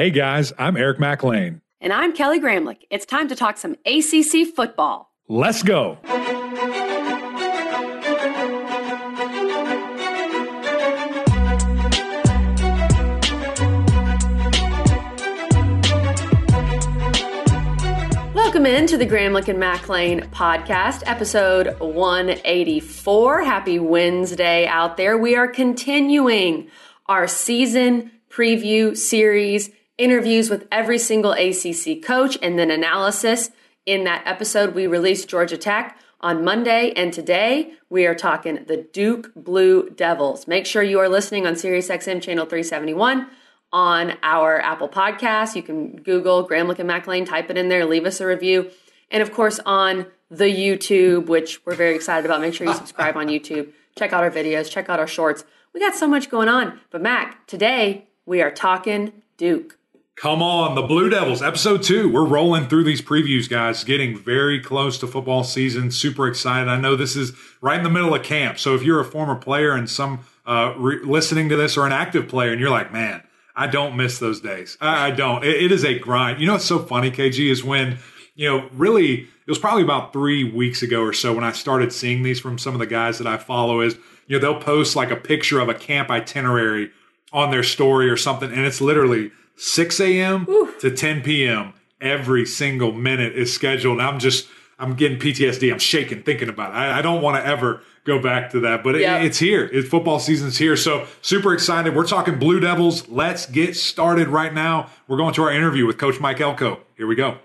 Hey guys, I'm Eric Mac Lain. And I'm Kelly Gramlich. It's time to talk some ACC football. Let's go. Welcome into the Gramlich and Mac Lain podcast, episode 184. Happy Wednesday out there. We are continuing our season preview series, interviews with every single ACC coach, and then analysis. In that episode, we released Georgia Tech on Monday, and today we are talking the Duke Blue Devils. Make sure you are listening on SiriusXM channel 371 on our Apple Podcast. You can Google Gramlich and Mac Lain, type it in there, leave us a review. And of course, on the YouTube, which we're very excited about. Make sure you subscribe on YouTube. Check out our videos, check out our shorts. We got so much going on. But Mac, today we are talking Duke. Come on, the Blue Devils, episode two. We're rolling through these previews, guys, getting very close to football season. Super excited. I know this is right in the middle of camp. So if you're a former player and some uh, re- listening to this or an active player and you're like, man, I don't miss those days. I, I don't. It, it is a grind. You know what's so funny, KG, is when, you know, really, it was probably about three weeks ago or so when I started seeing these from some of the guys that I follow is, you know, they'll post like a picture of a camp itinerary on their story or something, and it's literally 6 a.m. to 10 p.m. Every single minute is scheduled. I'm just, I'm getting PTSD. I'm shaking thinking about it. I, I don't want to ever go back to that, but Yep. it, it's here. It's football season's here. So super excited. We're talking Blue Devils. Let's get started right now. We're going to our interview with Coach Mike Elko. Here we go.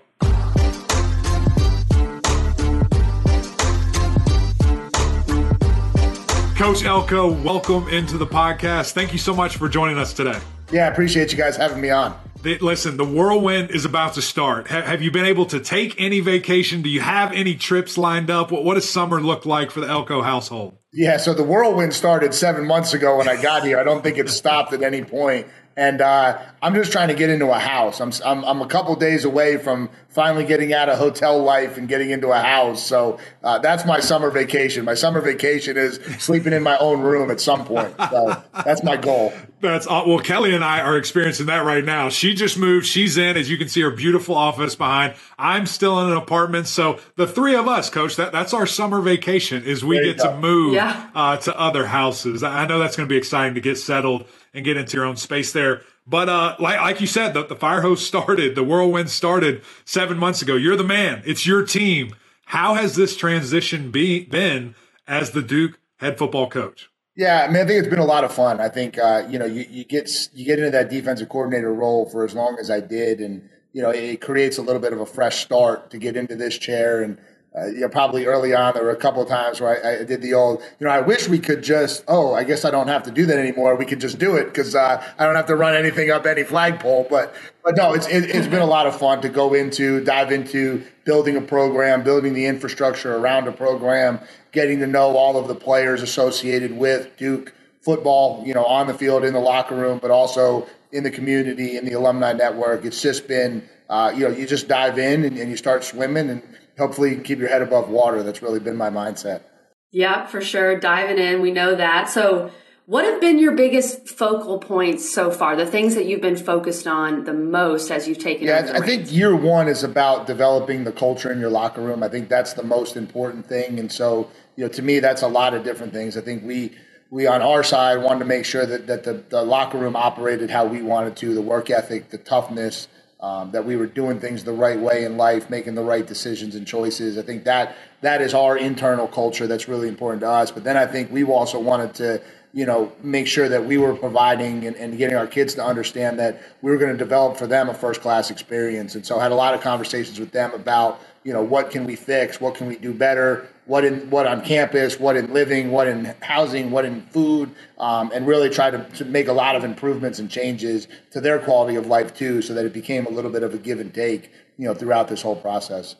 Coach Elko, welcome into the podcast. Thank you so much for joining us today. Yeah, I appreciate you guys having me on. Listen, the whirlwind is about to start. Have you been able to take any vacation? Do you have any trips lined up? What, what does summer look like for the Elko household? Yeah, so the whirlwind started seven months ago when I got here. I don't think it stopped at any point. And uh, I'm just trying to get into a house. I'm, I'm, I'm a couple days away from finally getting out of hotel life and getting into a house. So uh, that's my summer vacation. My summer vacation is sleeping in my own room at some point. So that's my goal. That's uh, well. Kelly and I are experiencing that right now. She just moved. She's in, as you can see, her beautiful office behind. I'm still in an apartment. So the three of us, Coach, that that's our summer vacation. Is we There you get to move Yeah. uh, to other houses. I I know that's going to be exciting to get settled and get into your own space there. But uh, like like you said, the, the fire hose started. The whirlwind started seven months ago. You're the man. It's your team. How has this transition be, been as the Duke head football coach? Yeah, I mean, I think it's been a lot of fun. I think uh, you know you, you get you get into that defensive coordinator role for as long as I did, and you know it creates a little bit of a fresh start to get into this chair. And uh, you know, probably early on there were a couple of times where I, I did the old, you know, I wish we could just, oh, I guess I don't have to do that anymore. We could just do it because uh, I don't have to run anything up any flagpole. But but no, it's it, it's been a lot of fun to go into, dive into building a program, building the infrastructure around a program, getting to know all of the players associated with Duke football, you know, on the field, in the locker room, but also in the community, in the alumni network. It's just been, uh, you know, you just dive in and, and you start swimming and hopefully keep your head above water. That's really been my mindset. Yeah, for sure. Diving in, we know that. So, what have been your biggest focal points so far? The things that you've been focused on the most as you've taken Yeah, I think year one is about developing the culture in your locker room. I think that's the most important thing. And so, you know, to me, that's a lot of different things. I think we, we on our side wanted to make sure that, that the, the locker room operated how we wanted to, the work ethic, the toughness, um, that we were doing things the right way in life, making the right decisions and choices. I think that that is our internal culture that's really important to us. But then I think we also wanted to, you know, make sure that we were providing and, and getting our kids to understand that we were going to develop for them a first class experience. And so I had a lot of conversations with them about, you know, what can we fix? What can we do better? What in what on campus? What in living? What in housing? What in food? Um, and really try to, to make a lot of improvements and changes to their quality of life too, so that it became a little bit of a give and take, you know, throughout this whole process.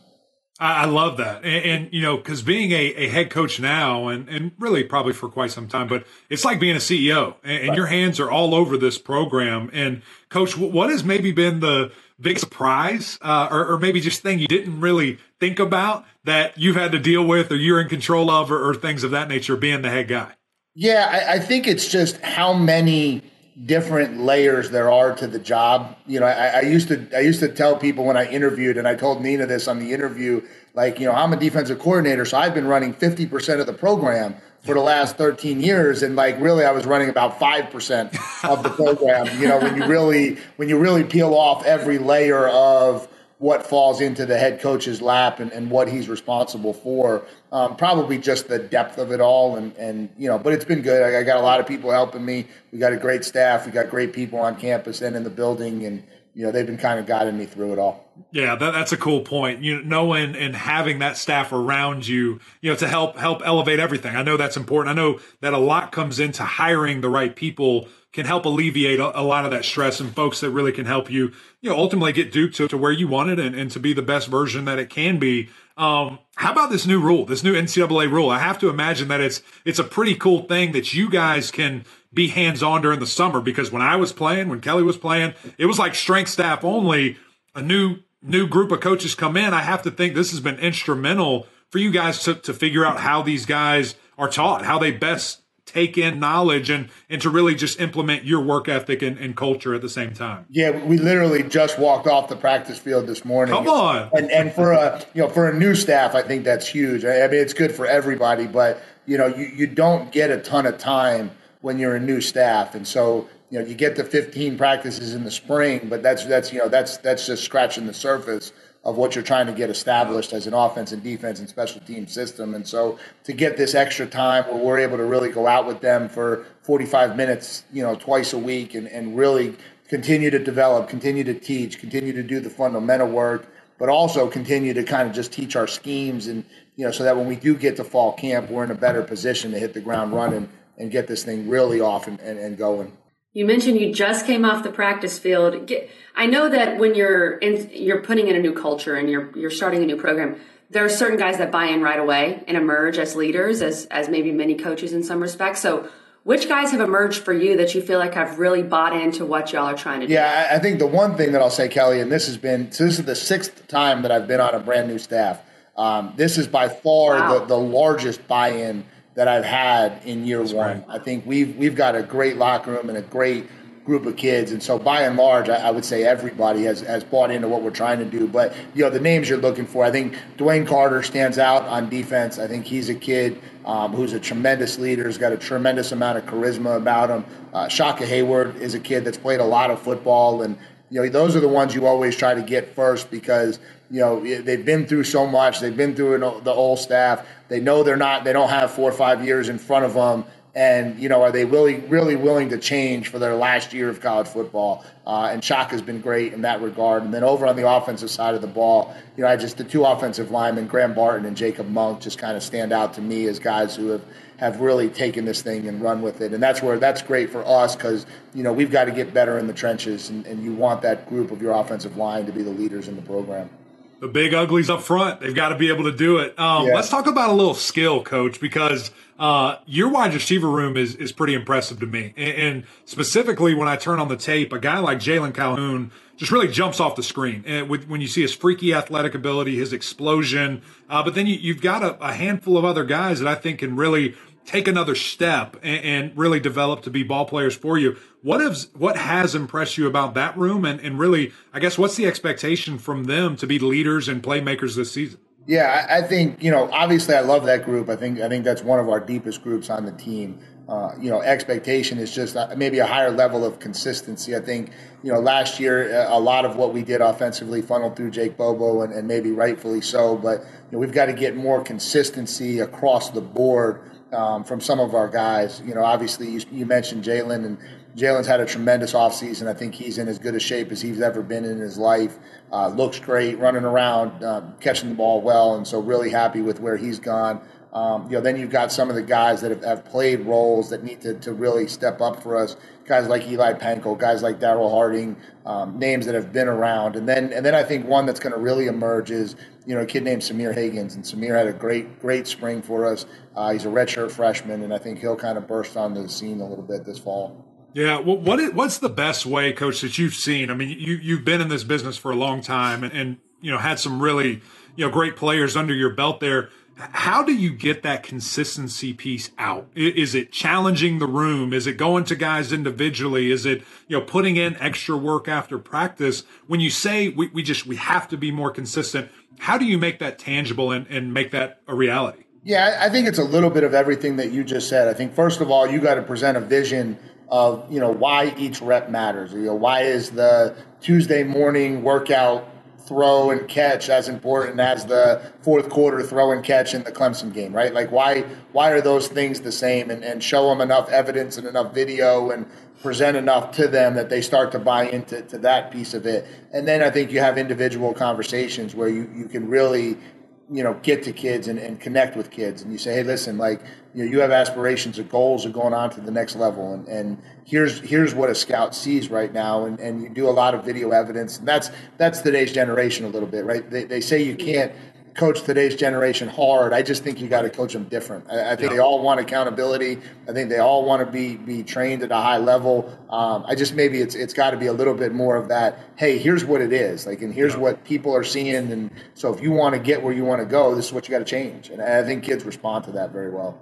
I, I love that. And, and you know, because being a, a head coach now, and, and really probably for quite some time, but it's like being a CEO, and, and your hands are all over this program. And, coach, what has maybe been the big surprise, uh, or, or maybe just thing you didn't really think about that you've had to deal with, or you're in control of, or, or things of that nature, being the head guy? Yeah, I, I think it's just how many different layers there are to the job. You know, I, I, used to I used to tell people when I interviewed, and I told Nina this on the interview, like, you know, I'm a defensive coordinator, so I've been running 50% of the program for the last 13 years, and like really, I was running about five percent of the program. you know, when you really when you really peel off every layer of what falls into the head coach's lap and, and what he's responsible for. Um, probably just the depth of it all. And, and you know, but it's been good. I, I, got a lot of people helping me. We got a great staff. We got great people on campus and in the building. And, you know, they've been kind of guiding me through it all. Yeah, that, that's a cool point. You know, knowing and having that staff around you, you know, to help help elevate everything. I know that's important. I know that a lot comes into hiring the right people can help alleviate a, a, lot of that stress and folks that really can help you, you know, ultimately get Duke to, to where you want it and, and to be the best version that it can be. Um, how about this new rule, this new NCAA rule? I have to imagine that it's it's a pretty cool thing that you guys can be hands on during the summer because when I was playing, when Kelly was playing, it was like strength staff only. A new new group of coaches come in. I have to think this has been instrumental for you guys to to figure out how these guys are taught, how they best take in knowledge and and to really just implement your work ethic and, and culture at the same time. Yeah, we literally just walked off the practice field this morning. Come on, and and for a you know for a new staff, I think that's huge. I mean, it's good for everybody, but you know, you you don't get a ton of time when you're a new staff, and so you know you get the 15 practices in the spring, but that's that's you know that's that's just scratching the surface of what you're trying to get established as an offense and defense and special team system. And so to get this extra time where we're able to really go out with them for 45 minutes, you know, twice a week and, and really continue to develop, continue to teach, continue to do the fundamental work, but also continue to kind of just teach our schemes and, you know, so that when we do get to fall camp, we're in a better position to hit the ground running and get this thing really off and, and, and going. You mentioned you just came off the practice field. I know that when you're in, you're putting in a new culture and you're you're starting a new program, there are certain guys that buy in right away and emerge as leaders, as as maybe many coaches in some respects. So, which guys have emerged for you that you feel like have really bought into what y'all are trying to do? Yeah, I think the one thing that I'll say, Kelly, and this has been so this is the sixth time that I've been on a brand new staff. Um, this is by far wow. the, the largest buy-in that I've had in year That's one. Right. I think we've we've got a great locker room and a great group of kids, and so by and large, I, I, would say everybody has has bought into what we're trying to do. But you know, the names you're looking for, I think DeWayne Carter stands out on defense. I think he's a kid um, who's a tremendous leader. He's got a tremendous amount of charisma about him. Uh, Shaka Heyward is a kid that's played a lot of football and you know, those are the ones you always try to get first because you know they've been through so much. They've been through the old staff. They know they're not. They don't have four or five years in front of them. And you know, are they really, really willing to change for their last year of college football? Uh, and Shock has been great in that regard. And then over on the offensive side of the ball, you know, I just the two offensive linemen, Graham Barton and Jacob Monk, just kind of stand out to me as guys who have have really taken this thing and run with it. And that's where that's great for us because, you know, we've got to get better in the trenches and, and you want that group of your offensive line to be the leaders in the program. The big uglies up front, they've got to be able to do it. Um, yeah. Let's talk about a little skill, coach, because uh, your wide receiver room is, is pretty impressive to me. And, and specifically, when I turn on the tape, a guy like Jalen Calhoun – just really jumps off the screen and with, when you see his freaky athletic ability, his explosion. Uh, but then you, have got a, a, handful of other guys that I think can really take another step and, and, really develop to be ball players for you. What has what has impressed you about that room, and, and really, I guess, what's the expectation from them to be leaders and playmakers this season? Yeah, I think you know. Obviously, I love that group. I think I think that's one of our deepest groups on the team. Uh, you know, expectation is just uh, maybe a higher level of consistency. I think, you know, last year uh, a lot of what we did offensively funneled through Jake Bobo, and, and maybe rightfully so. But you know, we've got to get more consistency across the board um, from some of our guys. You know, obviously you, you mentioned Jalen, and Jalen's had a tremendous offseason. I think he's in as good a shape as he's ever been in his life. Uh, looks great, running around, um, catching the ball well, and so really happy with where he's gone. Um, you know, then you've got some of the guys that have, have played roles that need to, to really step up for us. Guys like Eli Pancol, guys like Darrell Harding, um, names that have been around. And then and then I think one that's going to really emerge is you know a kid named Sahmir Hagans. And Sahmir had a great great spring for us. Uh, he's a redshirt freshman, and I think he'll kind of burst onto the scene a little bit this fall. Yeah, well, what is, what's the best way, Coach, that you've seen? I mean, you you've been in this business for a long time, and, and you know had some really you know great players under your belt there How do you get that consistency piece out? Is it challenging the room? Is it going to guys individually? Is it, you know, putting in extra work after practice? When you say we, we just, we have to be more consistent, how do you make that tangible and, and make that a reality? Yeah, I think it's a little bit of everything that you just said. I think first of all, you got to present a vision of you know why each rep matters. You know, why is the Tuesday morning workout throw and catch as important as the fourth quarter throw and catch in the Clemson game, right? Like why why are those things the same and, and show them enough evidence and enough video and present enough to them that they start to buy into to that piece of it. And then I think you have individual conversations where you, you can really you know get to kids and, and connect with kids. And you say hey listen like you know you have aspirations or goals of going on to the next level. And, and here's here's what a scout sees right now. And, and you do a lot of video evidence. And that's that's today's generation a little bit right? They, they say you can't coach today's generation hard. I just think you got to coach them different. I, I think yeah. they all want accountability. I think they all want to be be trained at a high level. Um, I just maybe it's it's got to be a little bit more of that. Hey, here's what it is. Like, and here's yeah. what people are seeing. And so, if you want to get where you want to go, this is what you got to change. And I think kids respond to that very well.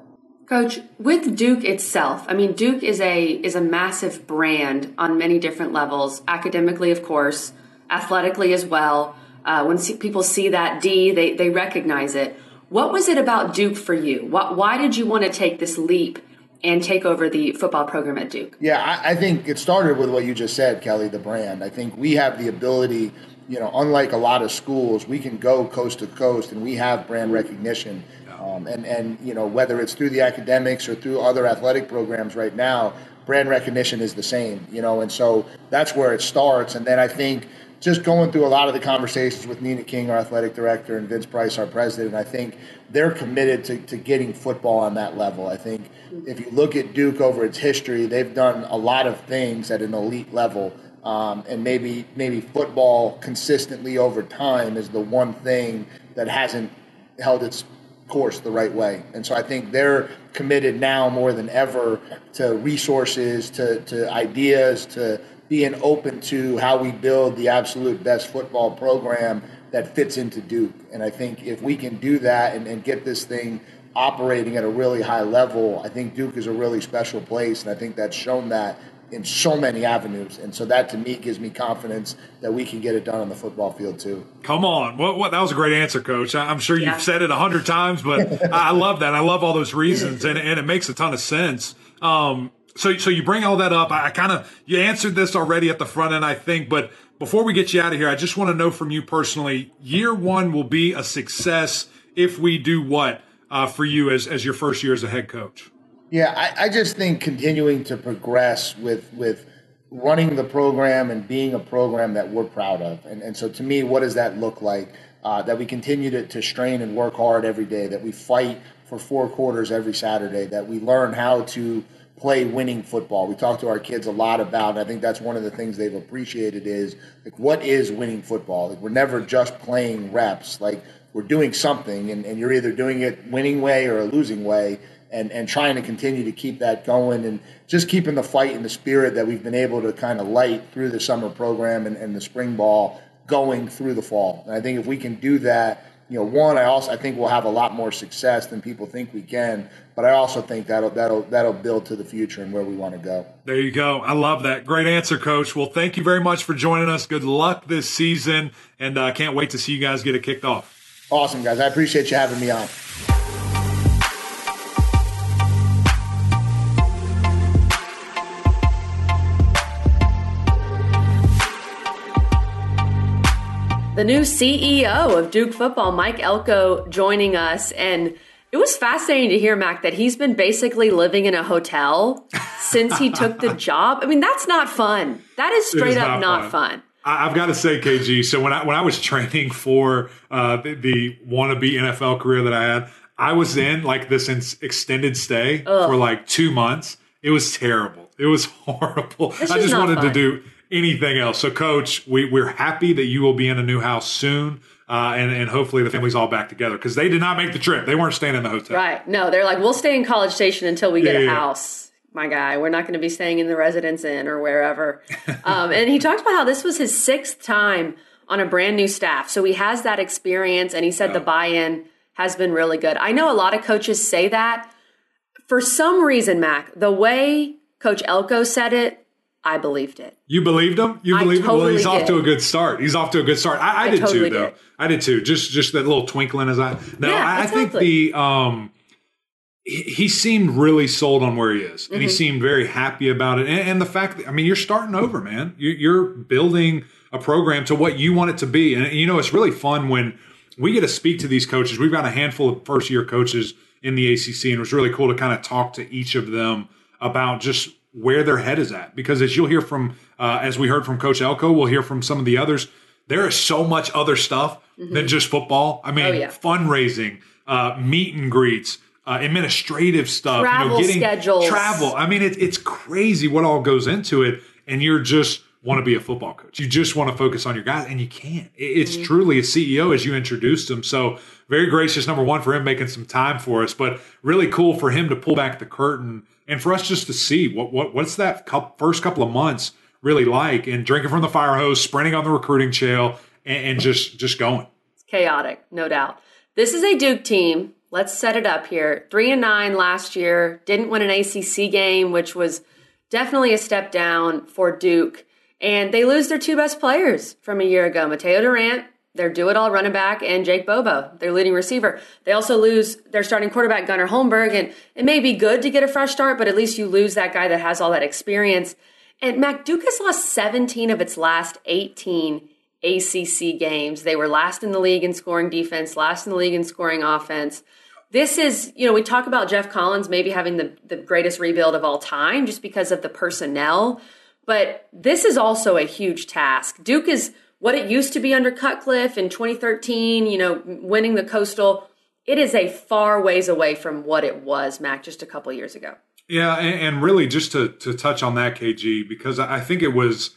Coach, with Duke itself, I mean, Duke is a is a massive brand on many different levels. Academically, of course, athletically as well. Uh, when see, people see that D, they, they recognize it. What was it about Duke for you? What, why did you want to take this leap and take over the football program at Duke? Yeah, I, I think it started with what you just said, Kelly, the brand. I think we have the ability, you know, unlike a lot of schools, we can go coast to coast and we have brand recognition. Um, and, and, you know, whether it's through the academics or through other athletic programs right now, brand recognition is the same, you know, and so that's where it starts. And then I think – just going through a lot of the conversations with Nina King, our athletic director, and Vince Price, our president, I think they're committed to, to getting football on that level. I think if you look at Duke over its history, they've done a lot of things at an elite level. Um, and maybe maybe football consistently over time is the one thing that hasn't held its course the right way. And so I think they're committed now more than ever to resources, to, to ideas, to being open to how we build the absolute best football program that fits into Duke. And I think if we can do that and, and get this thing operating at a really high level, I think Duke is a really special place. And I think that's shown that in so many avenues. And so that to me gives me confidence that we can get it done on the football field too. Come on. What, what that was a great answer, coach. I'm sure you've yeah. said it a hundred times, but I love that. I love all those reasons and, and it makes a ton of sense. Um, so so you bring all that up. I, I kind of you answered this already at the front end, I think, but before we get you out of here, I just want to know from you personally, year one will be a success if we do what uh, for you as as your first year as a head coach. Yeah, I, I just think continuing to progress with with running the program and being a program that we're proud of. And, and so to me, what does that look like? Uh, that we continue to, to strain and work hard every day, that we fight for four quarters every Saturday, that we learn how to play winning football. We talk to our kids a lot about, I think that's one of the things they've appreciated is like what is winning football? Like we're never just playing reps. Like we're doing something and, and you're either doing it winning way or a losing way and, and trying to continue to keep that going and just keeping the fight and the spirit that we've been able to kind of light through the summer program and, and the spring ball going through the fall. And I think if we can do that, you know, one, I also I think we'll have a lot more success than people think we can. But I also think that'll that'll that'll build to the future and where we want to go. There you go. I love that. Great answer, Coach. Well, thank you very much for joining us. Good luck this season, and I uh, can't wait to see you guys get it kicked off. Awesome, guys. I appreciate you having me on. The new CEO of Duke football, Mike Elko, joining us. And it was fascinating to hear, Mac, that he's been basically living in a hotel since he took the job. I mean, that's not fun. That is straight is up not, not fun. fun. I've got to say, KG. So when I when I was training for uh, the, the wannabe NFL career that I had, I was in like this extended stay Ugh. for like two months. It was terrible. It was horrible. I just wanted fun. to do anything else. So, Coach, we, we're happy that you will be in a new house soon. Uh, and, and hopefully the family's all back together because they did not make the trip. They weren't staying in the hotel. Right. No, they're like, we'll stay in College Station until we get yeah, a yeah. house. My guy, we're not going to be staying in the residence inn or wherever. um, and he talked about how this was his sixth time on a brand new staff. So he has that experience, and he said yeah. the buy in has been really good. I know a lot of coaches say that. For some reason, Mac, the way Coach Elko said it, I believed it. You believed him? You I believed him? Well, he's off to a good start. He's off to a good start. I, I, I did totally too, though. did. I did too. Just just that little twinkling as I. No, Yeah, I, I think the um, he, he seemed really sold on where he is, and he Mm-hmm. seemed very happy about it. And, and the fact that I mean, you're starting over, man. You, you're building a program to what you want it to be, and you know it's really fun when we get to speak to these coaches. We've got a handful of first year coaches in the ACC, and it was really cool to kind of talk to each of them about just where their head is at. Because as you'll hear from, uh, as we heard from Coach Elko, we'll hear from some of the others. There is so much other stuff than just football. I mean, Mm-hmm. Oh, yeah. fundraising, uh, meet and greets, uh, administrative stuff, Travel schedules. travel. I mean, it, it's crazy what all goes into it, and you're just want to be a football coach. You just want to focus on your guys, and you can't. It- It's Mm-hmm. truly a CEO as you introduced him. So very gracious, number one, for him making some time for us, but really cool for him to pull back the curtain and for us just to see what what what's that first couple of months really like, and drinking from the fire hose, sprinting on the recruiting trail, and, and just just going. It's chaotic, no doubt. This is a Duke team. Let's set it up here. Three and nine last year. Didn't win an ACC game, which was definitely a step down for Duke. And they lose their two best players from a year ago Mataeo Durant, their do it all running back, and Jake Bobo, their leading receiver. They also lose their starting quarterback, Gunnar Holmberg. And it may be good to get a fresh start, but at least you lose that guy that has all that experience. And Mac Duke has lost 17 of its last 18 ACC games. They were last in the league in scoring defense, last in the league in scoring offense. This is, you know, we talk about Geoff Collins maybe having the, the greatest rebuild of all time just because of the personnel. But this is also a huge task. Duke is what it used to be under Cutcliffe in 2013, you know, winning the Coastal. It is a far ways away from what it was, Mac, just a couple years ago. Yeah, and, and really just to to touch on that, KG, because I think it was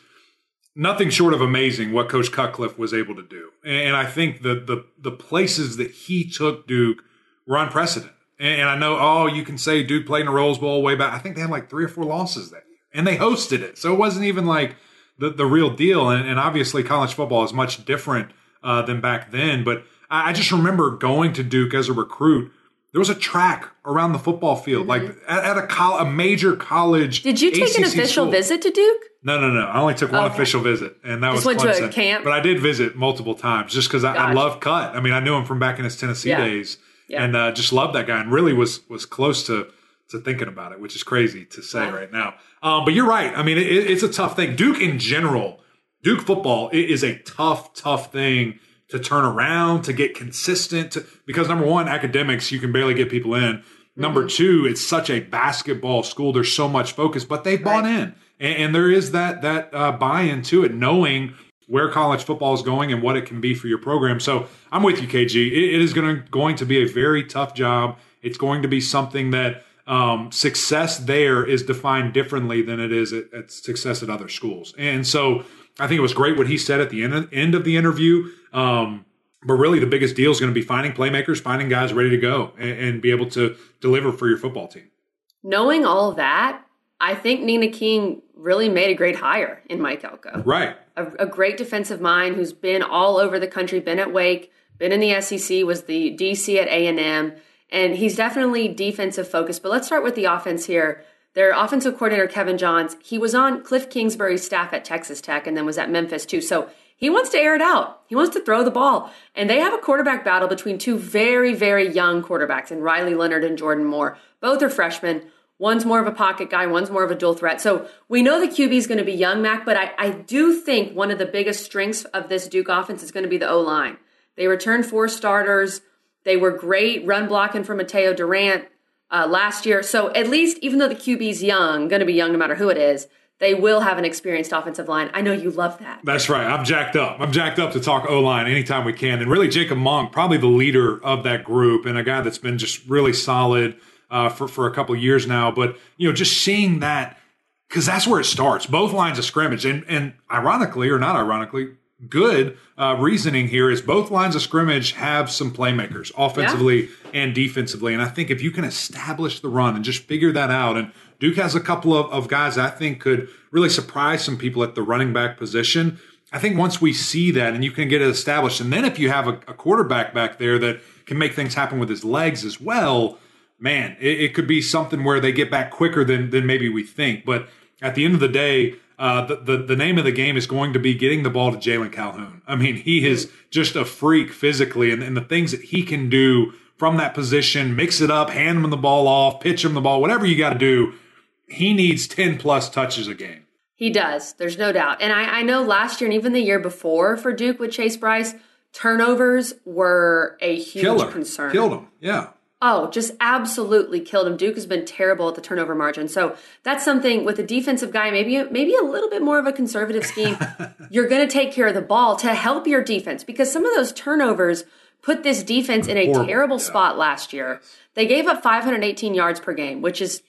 nothing short of amazing what Coach Cutcliffe was able to do, and I think the the the places that he took Duke were unprecedented. And, and I know, oh, you can say Duke played in a Rose Bowl way back. I think they had like three or four losses that year, and they hosted it, so it wasn't even like the the real deal. And, and obviously, college football is much different uh, than back then. But I, I just remember going to Duke as a recruit. There was a track around the football field, like at, at a col- a major college. Mm-hmm. Did you take an official school. visit to Duke? No, no, no. I only took one Okay. official visit, and that Just was went to a Clemson. camp? But I did visit multiple times, just because I, I love Cut. I mean, I knew him from back in his Tennessee Yeah. days, Yeah. and uh, just loved that guy, and really was was close to to thinking about it, which is crazy to say Wow. right now. Um, but you're right. I mean, it, it's a tough thing. Duke in general, Duke football is a tough, tough thing to turn around, to get consistent. To, because number one, academics, you can barely get people in. Number Mm-hmm. two, it's such a basketball school. There's so much focus, but they bought Right. in, and, and there is that that uh, buy-in to it, knowing where college football is going and what it can be for your program. So I'm with you, KG. It, it is going to going to be a very tough job. It's going to be something that um, success there is defined differently than it is at, at success at other schools. And so I think it was great what he said at the end, end of the interview. Um, but really, the biggest deal is going to be finding playmakers, finding guys ready to go, and, and be able to deliver for your football team. Knowing all that, I think Nina King really made a great hire in Mike Elko. Right. a, a great defensive mind who's been all over the country, been at Wake, been in the SEC, was the DC at A&M, and he's definitely defensive focused. But let's start with the offense here. Their offensive coordinator, Kevin Johns, he was on Cliff Kingsbury's staff at Texas Tech and then was at Memphis too. So he wants to air it out. He wants to throw the ball. And they have a quarterback battle between two very, very young quarterbacks and Riley Leonard and Jordan Moore. Both are freshmen. One's more of a pocket guy, one's more of a dual threat. So we know the QB is going to be young, Mac, but I, I do think one of the biggest strengths of this Duke offense is going to be the O line. They return four starters. They were great run blocking for Mataeo Durant uh, last year. So at least, even though the QB's young, going to be young no matter who it is, they will have an experienced offensive line. I know you love that. That's right. I'm jacked up. I'm jacked up to talk O line anytime we can. And really, Jacob Monk, probably the leader of that group and a guy that's been just really solid uh, for, for a couple years now. But, you know, just seeing that, because that's where it starts, both lines of scrimmage. And, and ironically, or not ironically, good uh, reasoning here is both lines of scrimmage have some playmakers offensively and defensively. And I think if you can establish the run and just figure that out, and Duke has a couple of, of guys I think could really surprise some people at the running back position. I think once we see that and you can get it established, and then if you have a, a quarterback back there that can make things happen with his legs as well, man, it, it, could be something where they get back quicker than than maybe we think. But at the end of the day, uh, the, the, the name of the game is going to be getting the ball to Jalen Calhoun. I mean, he is just a freak physically, and, and the things that he can do from that position, mix it up, hand him the ball off, pitch him the ball, whatever you got to do. He needs ten plus touches a game. He does. There's no doubt. And I, I know last year and even the year before for Duke with Chase Brice, turnovers were a huge Killer. concern. Killed him. Yeah. Oh, just absolutely killed him. Duke has been terrible at the turnover margin. So that's something with a defensive guy, maybe maybe a little bit more of a conservative scheme. you're going to take care of the ball to help your defense because some of those turnovers put this defense in a Horrible, terrible yeah. spot last year. They gave up 518 yards per game, which is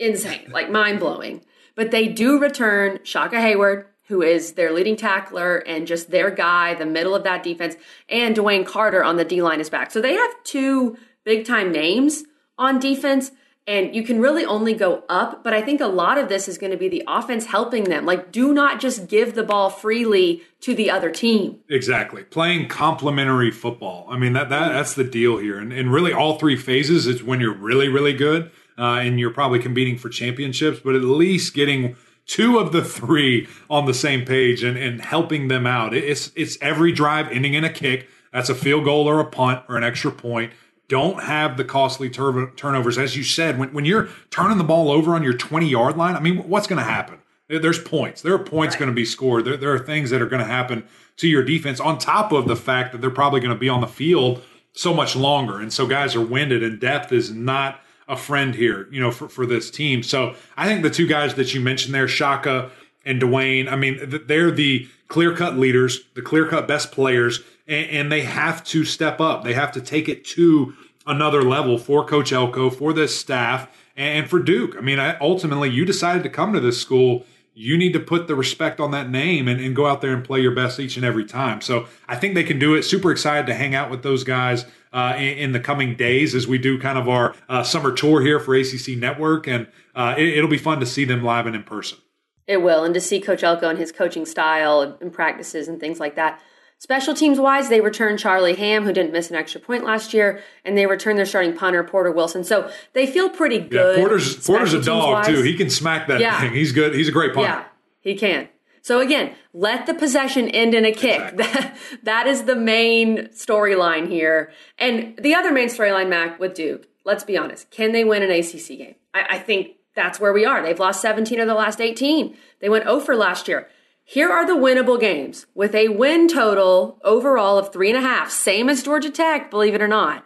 insane, like mind blowing. But they do return Shaka Heyward, who is their leading tackler and just their guy, the middle of that defense, and DeWayne Carter on the D line is back. So they have two big time names on defense. And you can really only go up, but I think a lot of this is going to be the offense helping them. Like, do not just give the ball freely to the other team. Exactly. Playing complementary football. I mean, that, that that's the deal here. And, and really, all three phases is when you're really, really good uh, and you're probably competing for championships, but at least getting two of the three on the same page and, and helping them out. It's, it's every drive ending in a kick. That's a field goal or a punt or an extra point. Don't have the costly tur- turnovers. As you said, when, when you're turning the ball over on your 20 yard line, I mean, what's going to happen? There's points. There are points going to be scored. There, there are things that are going to happen to your defense on top of the fact that they're probably going to be on the field so much longer. And so guys are winded and depth is not a friend here, you know, for, for this team. So I think the two guys that you mentioned there, Shaka and DeWayne, I mean, they're the clear cut leaders, the clear cut best players, and, and, they have to step up. They have to take it to another level for Coach Elko, for this staff, and for Duke. I mean, ultimately, you decided to come to this school. You need to put the respect on that name and, and go out there and play your best each and every time. So I think they can do it. Super excited to hang out with those guys uh, in, in, the coming days as we do kind of our uh, summer tour here for ACC Network, and uh, it, will be fun to see them live and in person. It will, and to see Coach Elko and his coaching style and practices and things like that. Special teams wise, they return Charlie Ham, who didn't miss an extra point last year, and they return their starting punter Porter Wilson. So they feel pretty good. Yeah, Porter's Porter's a dog too. He can smack that yeah. thing. He's good. He's a great punter. Yeah, he can. So again, let the possession end in a kick. Exactly. That, that is the main storyline here. And the other main storyline, Mac, with Duke, let's be honest, can they win an ACC game? I, I think that's where we are. They've lost 17 of the last 18. They went 0 for last year. Here are the winnable games with a win total overall of three and a half, same as Georgia Tech, believe it or not.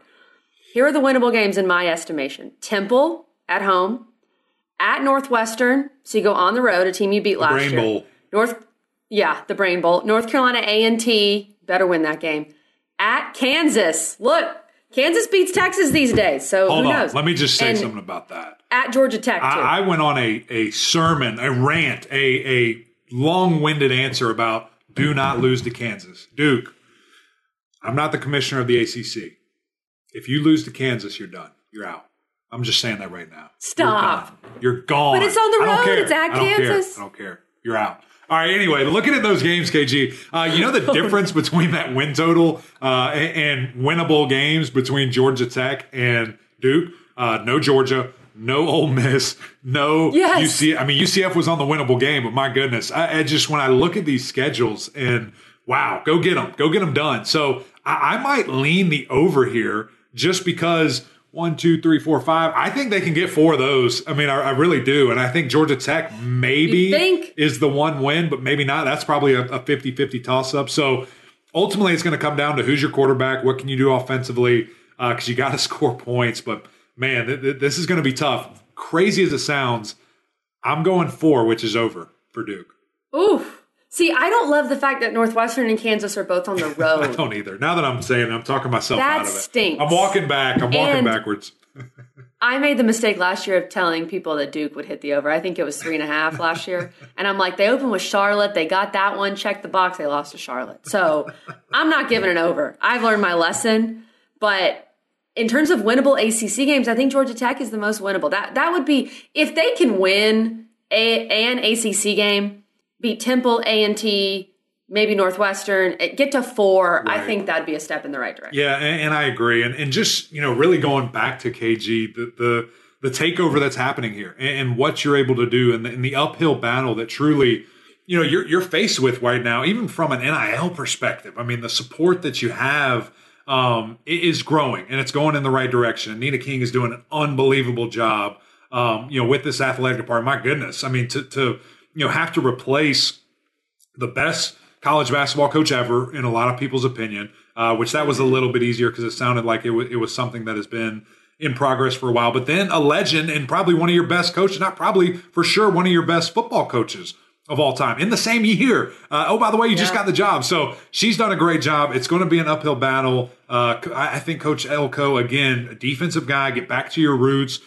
Here are the winnable games in my estimation Temple at home, at Northwestern, so you go on the road, a team you beat the last Brain year. Bowl. North, yeah, the Brain Bowl. North Carolina A and T better win that game. At Kansas, look, Kansas beats Texas these days, so Hold who on, knows? let me just say And something about that. At Georgia Tech, too. I, I went on a, a sermon, a rant, a, a long winded answer about do not lose to Kansas. Duke, I'm not the commissioner of the ACC. If you lose to Kansas, you're done. You're out. I'm just saying that right now. Stop. You're, You're gone. But it's on the I don't road. care. It's at I don't care. Kansas. I don't care. You're out. All right. Anyway, looking at those games, KG, uh, you know the difference between that win total uh, and, and winnable games between Georgia Tech and Duke. Uh, no Georgia, no Ole Miss, no Yes. UCF. I mean, UCF was on the winnable game, but my goodness, I, I just when I look at these schedules and wow, go get them, go get them done. So I, I might lean the over here just because one, two, three, four, five. I think they can get four of those. I mean, I, I really do. And I think Georgia Tech maybe is the one win, but maybe not. That's probably a, a 50 50 toss up. So ultimately, it's going to come down to who's your quarterback, what can you do offensively, uh, because you got to score points. But man, th- th- this is going to be tough. Crazy as it sounds, I'm going four, which is over for Duke. Oof. See, I don't love the fact that Northwestern and Kansas are both on the road. I don't either. Now that I'm saying it, I'm talking myself That out of it. stinks. I'm walking back. I'm walking And- backwards. I made the mistake last year of telling people that Duke would hit the over. I think it was three and a half last year. And I'm like, they opened with Charlotte. They got that one, checked the box. They lost to Charlotte. So I'm not giving it over. I've learned my lesson. But in terms of winnable ACC games, I think Georgia Tech is the most winnable. That that would be if they can win a, an ACC game, beat Temple, A and T, maybe Northwestern, get to four. I think that'd be a step in the right direction. Yeah, and, and I agree. And and just you know, really going back to KG, the the, the takeover that's happening here, and, and what you're able to do, and the, and the uphill battle that truly, you know, you're you're faced with right now, even from an NIL perspective. I mean, the support that you have um, is growing, and it's going in the right direction. Nina King is doing an unbelievable job. Um, you know, with this athletic department, my goodness, I mean, to to you know have to replace the best college basketball coach ever in a lot of people's opinion, uh, which that was a little bit easier because it sounded like it, it was something that has been in progress for a while. But then a legend and probably one of your best coaches, not probably for sure one of your best football coaches of all time in the same year. Uh, oh, by the way, you just got the job. So she's done a great job. It's going to be an uphill battle. Uh, I think Coach Elko, again, a defensive guy, get back to your roots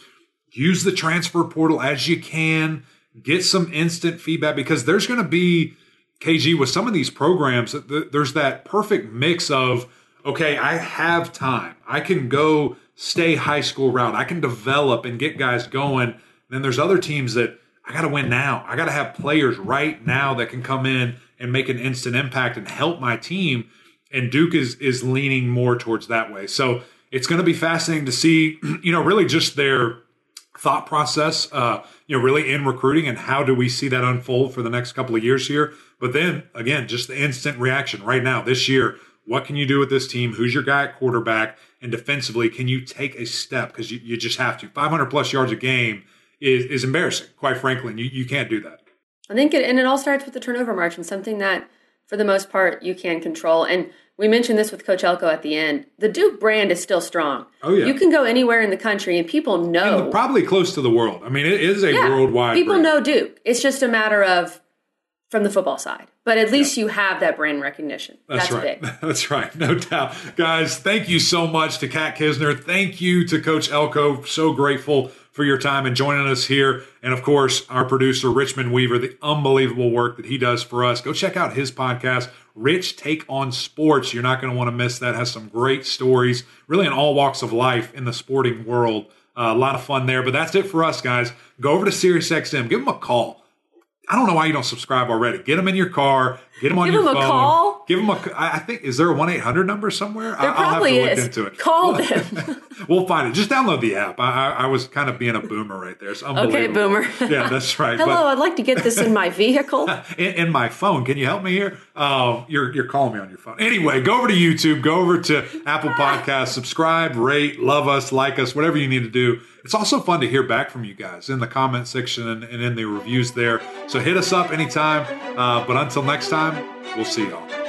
use the transfer portal as you can get some instant feedback because there's going to be kg with some of these programs th- th- there's that perfect mix of okay i have time i can go stay high school route i can develop and get guys going then there's other teams that i got to win now i got to have players right now that can come in and make an instant impact and help my team and Duke is is leaning more towards that way. So it's going to be fascinating to see, you know, really just their thought process, uh, you know, really in recruiting and how do we see that unfold for the next couple of years here. But then again, just the instant reaction right now this year. What can you do with this team? Who's your guy at quarterback? And defensively, can you take a step? Because you, you just have to. 500 plus yards a game is, is embarrassing, quite frankly. And you, you can't do that. I think it, and it all starts with the turnover margin, something that for the most part you can control. And we mentioned this with Coach Elko at the end. The Duke brand is still strong. Oh, yeah. You can go anywhere in the country and people know. Probably close to the world. I mean, it is a Yeah, worldwide. People brand. know Duke. It's just a matter of from the football side. But at least you have that brand recognition. That's, That's, right. big. That's right. No doubt. Guys, thank you so much to Kat Kisner. Thank you to Coach Elko. So grateful for your time and joining us here. And of course, our producer, Richmond Weaver, the unbelievable work that he does for us. Go check out his podcast, Rich Take on Sports. You're not going to want to miss that. Has some great stories, really in all walks of life in the sporting world. Uh, a lot of fun there. But that's it for us, guys. Go over to SiriusXM, give them a call. I don't know why you don't subscribe already. Get them in your car. Get them on Give your them a phone. call? Give them a. I think is there a one eight hundred number somewhere? There I'll probably have to is. look into it. Call We'll- them. we'll find it. Just download the app. I, I, was kind of being a boomer right there. It's unbelievable. Okay, boomer. Yeah, that's right. Hello, I'd like to get this in my vehicle. But in, in my phone, can you help me here? Um, you're you're calling me on your phone. Anyway, go over to YouTube. Go over to Apple Podcasts. Subscribe, rate, love us, like us, whatever you need to do. It's also fun to hear back from you guys in the comment section and, and in the reviews there. So hit us up anytime. Uh, but until next time, we'll see y'all.